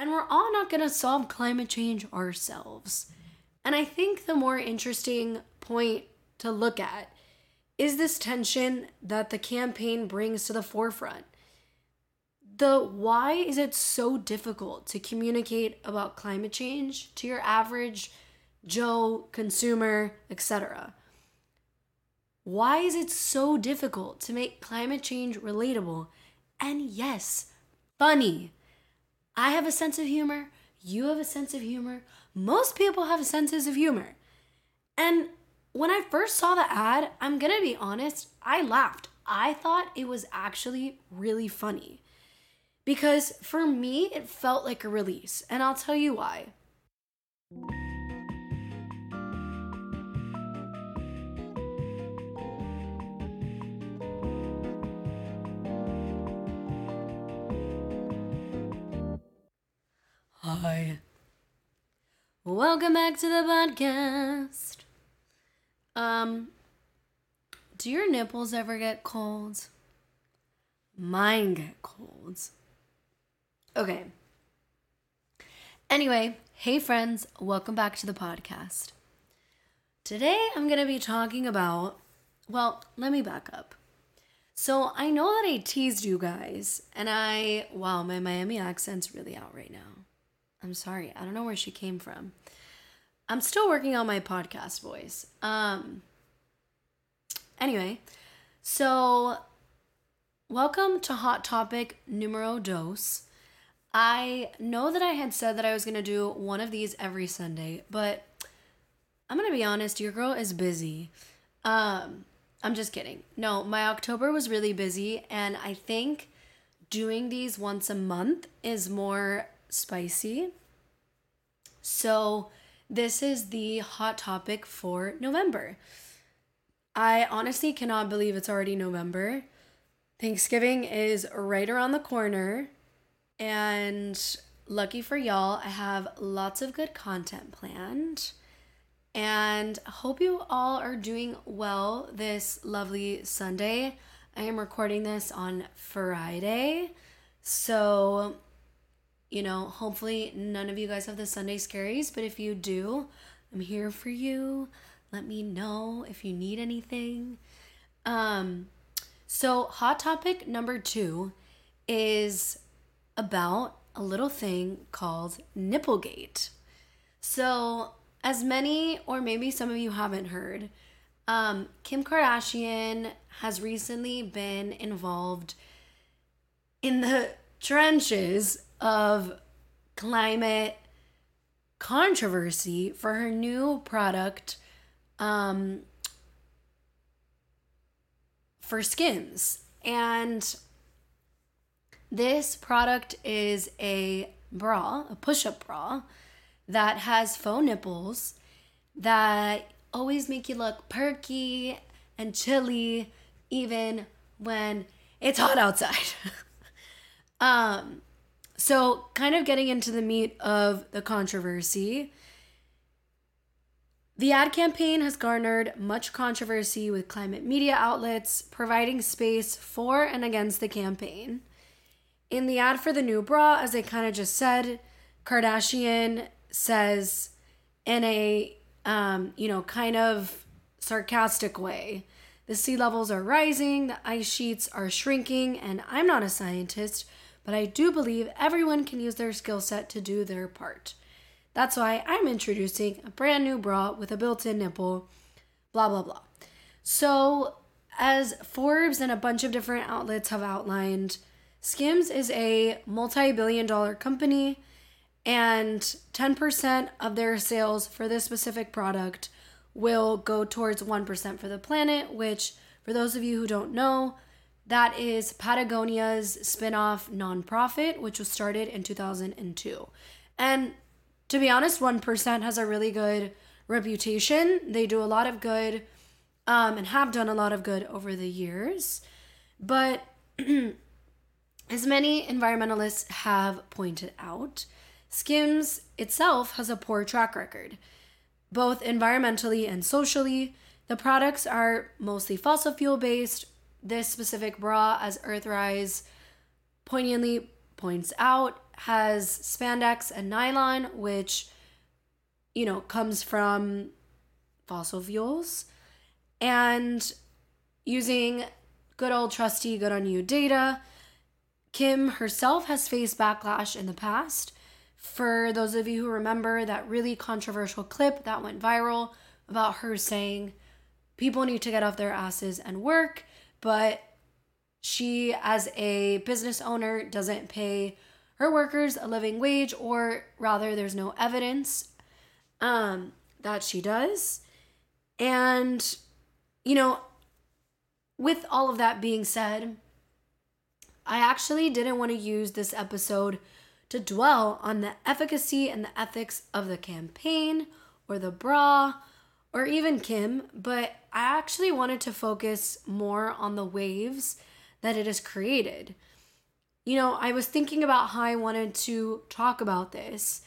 And we're all not going to solve climate change ourselves. And I think the more interesting point to look at is this tension that the campaign brings to the forefront. The why is it so difficult to communicate about climate change to your average Joe consumer, etc.? Why is it so difficult to make climate change relatable and yes, funny? I have a sense of humor, you have a sense of humor, most people have senses of humor. And when I first saw the ad, I'm gonna be honest, I laughed. I thought it was actually really funny. Because for me, it felt like a release, and I'll tell you why. Hi. Welcome back to the podcast. Um, do your nipples ever get cold? Mine get colds. Okay. Anyway, hey friends, welcome back to the podcast. Today I'm going to be talking about, well, let me back up. So I know that I teased you guys, and I, wow, my Miami accent's really out right now. I'm sorry, I don't know where she came from. I'm still working on my podcast voice. Um anyway, so welcome to Hot Topic numero dos. I know that I had said that I was going to do one of these every Sunday, but I'm going to be honest, your girl is busy. Um I'm just kidding. No, my October was really busy and I think doing these once a month is more spicy. So, this is the hot topic for November. I honestly cannot believe it's already November. Thanksgiving is right around the corner. And lucky for y'all, I have lots of good content planned. And hope you all are doing well this lovely Sunday. I am recording this on Friday. So you know, hopefully none of you guys have the Sunday scaries, but if you do, I'm here for you. Let me know if you need anything. Um, so, hot topic number two is about a little thing called Nipplegate. So, as many, or maybe some of you haven't heard, um, Kim Kardashian has recently been involved in the trenches of climate controversy for her new product um, for Skims. And this product is a bra, a push up bra that has faux nipples that always make you look perky and chilly even when it's hot outside. um, so, kind of getting into the meat of the controversy. The ad campaign has garnered much controversy with climate media outlets providing space for and against the campaign. In the ad for the new bra, as I kind of just said, Kardashian says in a um, you know, kind of sarcastic way, the sea levels are rising, the ice sheets are shrinking, and I'm not a scientist, but I do believe everyone can use their skill set to do their part. That's why I'm introducing a brand new bra with a built in nipple, blah, blah, blah. So, as Forbes and a bunch of different outlets have outlined, Skims is a multi billion dollar company, and 10% of their sales for this specific product will go towards 1% for the planet, which, for those of you who don't know, that is Patagonia's spin-off nonprofit, which was started in 2002. And to be honest, 1% has a really good reputation. They do a lot of good um, and have done a lot of good over the years. But as many environmentalists have pointed out, Skims itself has a poor track record, both environmentally and socially. The products are mostly fossil fuel based this specific bra, as Earthrise poignantly points out, has spandex and nylon, which, you know, comes from fossil fuels. And using good old trusty, good on you data, Kim herself has faced backlash in the past. For those of you who remember that really controversial clip that went viral about her saying people need to get off their asses and work, but she, as a business owner, doesn't pay her workers a living wage, or rather, there's no evidence um, that she does. And, you know, with all of that being said, I actually didn't want to use this episode to dwell on the efficacy and the ethics of the campaign or the bra or even Kim, but I actually wanted to focus more on the waves that it has created. You know, I was thinking about how I wanted to talk about this,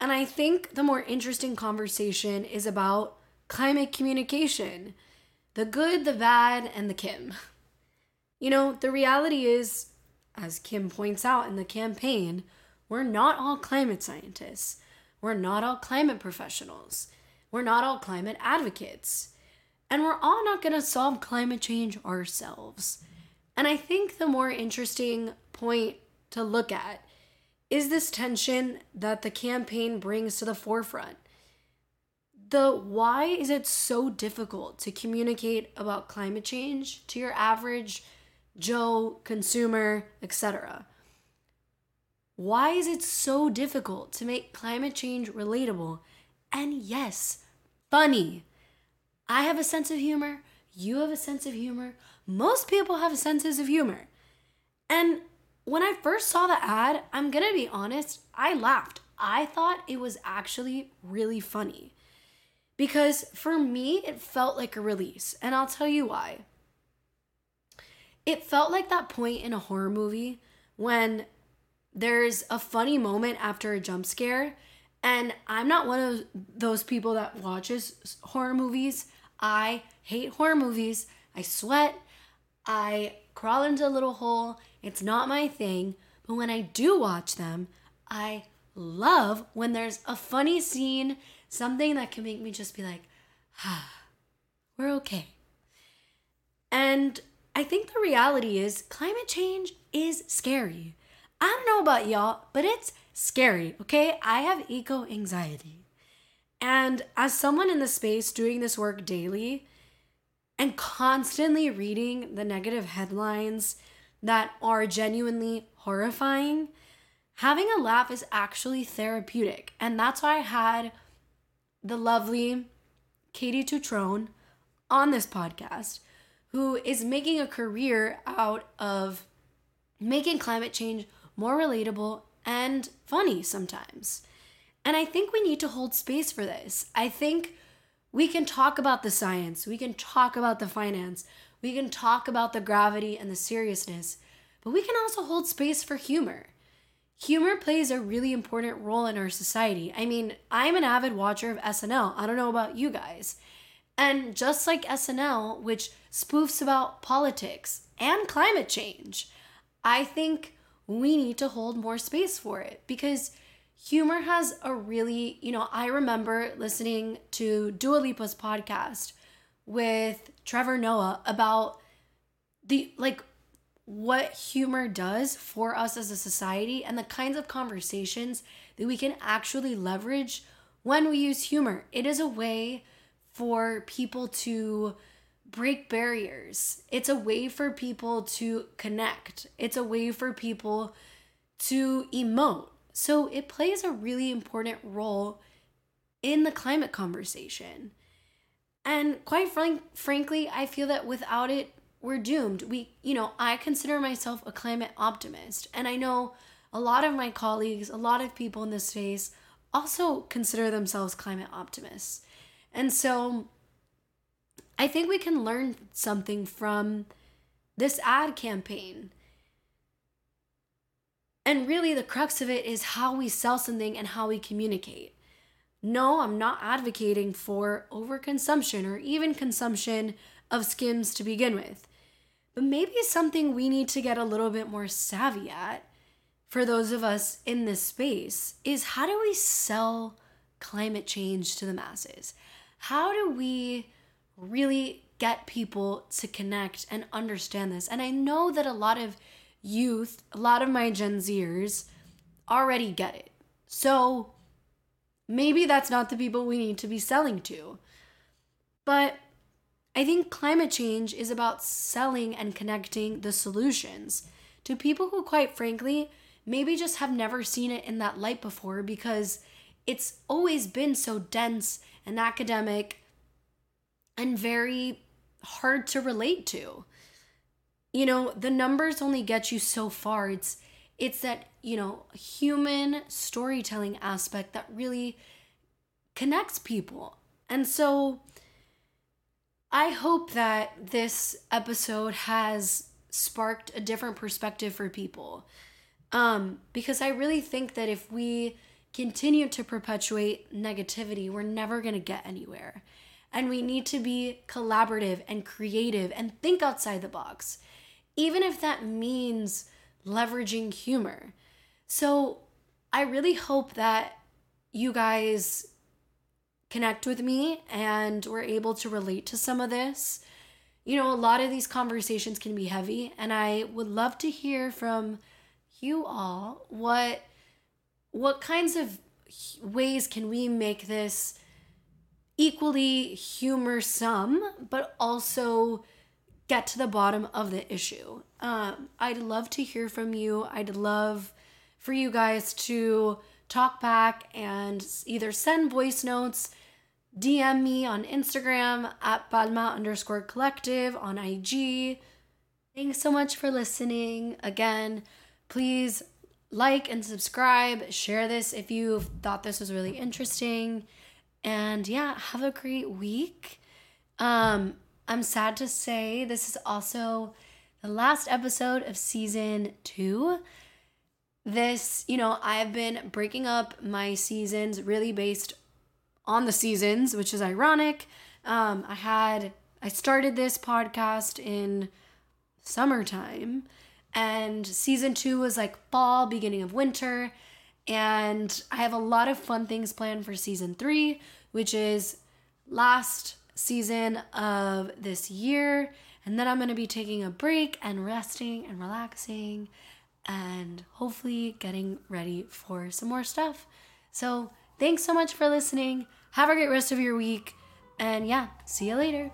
and I think the more interesting conversation is about climate communication the good, the bad, and the Kim. You know, the reality is, as Kim points out in the campaign, we're not all climate scientists. We're not all climate professionals. We're not all climate advocates. And we're all not going to solve climate change ourselves. And I think the more interesting point to look at is this tension that the campaign brings to the forefront. The why is it so difficult to communicate about climate change to your average Joe consumer, etc.? Why is it so difficult to make climate change relatable and yes, funny? I have a sense of humor, you have a sense of humor, most people have senses of humor. And when I first saw the ad, I'm gonna be honest, I laughed. I thought it was actually really funny. Because for me, it felt like a release. And I'll tell you why. It felt like that point in a horror movie when there's a funny moment after a jump scare. And I'm not one of those people that watches horror movies. I hate horror movies. I sweat. I crawl into a little hole. It's not my thing. But when I do watch them, I love when there's a funny scene, something that can make me just be like, ah, we're okay. And I think the reality is climate change is scary. I don't know about y'all, but it's scary, okay? I have eco anxiety. And as someone in the space doing this work daily, and constantly reading the negative headlines that are genuinely horrifying, having a laugh is actually therapeutic. And that's why I had the lovely Katie Tutrone on this podcast, who is making a career out of making climate change more relatable and funny sometimes. And I think we need to hold space for this. I think we can talk about the science, we can talk about the finance, we can talk about the gravity and the seriousness, but we can also hold space for humor. Humor plays a really important role in our society. I mean, I'm an avid watcher of SNL. I don't know about you guys. And just like SNL, which spoofs about politics and climate change, I think we need to hold more space for it because humor has a really, you know, I remember listening to Dua Lipa's podcast with Trevor Noah about the like what humor does for us as a society and the kinds of conversations that we can actually leverage when we use humor. It is a way for people to break barriers. It's a way for people to connect. It's a way for people to emote. So it plays a really important role in the climate conversation. And quite frank, frankly, I feel that without it, we're doomed. We, you know, I consider myself a climate optimist, and I know a lot of my colleagues, a lot of people in this space also consider themselves climate optimists. And so I think we can learn something from this ad campaign. And really, the crux of it is how we sell something and how we communicate. No, I'm not advocating for overconsumption or even consumption of skims to begin with. But maybe something we need to get a little bit more savvy at for those of us in this space is how do we sell climate change to the masses? How do we really get people to connect and understand this? And I know that a lot of youth, a lot of my Gen Zers already get it. So maybe that's not the people we need to be selling to. But I think climate change is about selling and connecting the solutions to people who, quite frankly, maybe just have never seen it in that light before because it's always been so dense and academic and very hard to relate to. You know, the numbers only get you so far. It's it's that, you know, human storytelling aspect that really connects people. And so I hope that this episode has sparked a different perspective for people. Um, because I really think that if we continue to perpetuate negativity, we're never going to get anywhere. And we need to be collaborative and creative and think outside the box, even if that means leveraging humor. So I really hope that you guys connect with me and we're able to relate to some of this. You know, a lot of these conversations can be heavy, and I would love to hear from you all what what kinds of ways can we make this equally humorsome but also get to the bottom of the issue. Um, i'd love to hear from you. I'd love for you guys to talk back and either send voice notes dm me on instagram at palma underscore collective on ig thanks so much for listening. Again Please like and subscribe, share this if you thought this was really interesting. And yeah, have a great week. Um, I'm sad to say this is also the last episode of season two. This, you know, I've been breaking up my seasons really based on the seasons, which is ironic. Um, I had, I started this podcast in summertime and season two was like fall, beginning of winter. And I have a lot of fun things planned for season three, which is last season of this year. And then I'm going to be taking a break and resting and relaxing and hopefully getting ready for some more stuff. So, thanks so much for listening. Have a great rest of your week. And yeah, see you later.